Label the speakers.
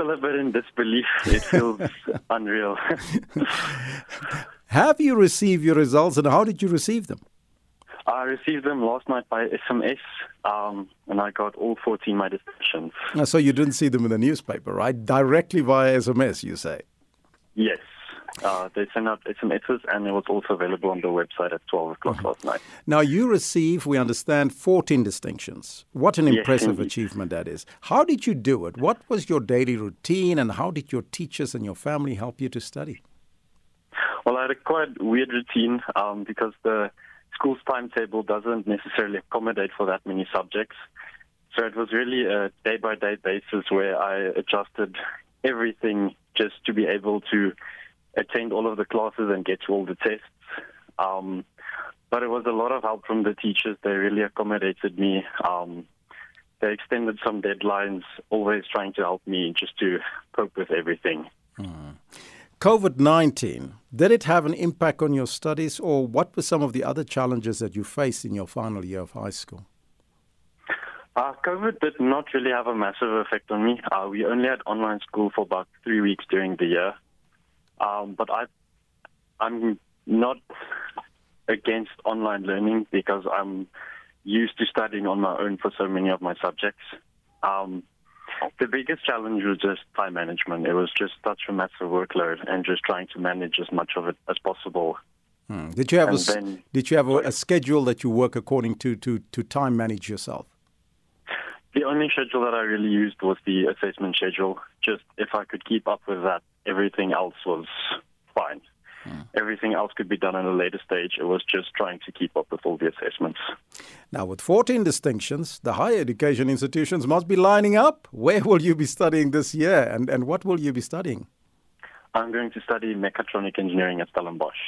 Speaker 1: still a bit in disbelief. It feels unreal.
Speaker 2: Have you received your results and how did you receive them?
Speaker 1: I received them last night by SMS, um, and I got all 14 my distinctions.
Speaker 2: Uh, So you didn't see them in the newspaper, right? Directly via SMS, you say.
Speaker 1: Yes. Uh, they sent out SMSs, and it was also available on the website at 12 o'clock
Speaker 2: Uh-huh.
Speaker 1: last night.
Speaker 2: Now you receive, we understand, 14 distinctions. What an
Speaker 1: Yes,
Speaker 2: impressive
Speaker 1: indeed.
Speaker 2: achievement that is. How did you do it? What was your daily routine and how did your teachers and your family help you to study?
Speaker 1: Well, I had a quite weird routine um, because the school's timetable doesn't necessarily accommodate for that many subjects. So it was really a day by day basis where I adjusted everything just to be able to attend all of the classes and get to all the tests. Um, but it was a lot of help from the teachers. They really accommodated me. Um, they extended some deadlines, always trying to help me just to cope with everything.
Speaker 2: COVID 19, did it have an impact on your studies or what were some of the other challenges that you faced in your final year of high school?
Speaker 1: Uh, COVID did not really have a massive effect on me. Uh, we only had online school for about three weeks during the year. Um, but I, I'm not against online learning because I'm used to studying on my own for so many of my subjects. Um, the biggest challenge was just time management. It was just such a massive workload and just trying to manage as much of it as possible.
Speaker 2: Hmm. Did you have, a,
Speaker 1: And then-
Speaker 2: did you have a, a schedule that you work according to, to, to time manage yourself?
Speaker 1: The only schedule that I really used was the assessment schedule. Just if I could keep up with that, everything else was fine. Hmm. Everything else could be done at a later stage. It was just trying to keep up with all the assessments.
Speaker 2: Now, with 14 distinctions, the higher education institutions must be lining up. Where will you be studying this year and, and what will you be studying?
Speaker 1: I'm going to study mechatronic engineering at Stellenbosch.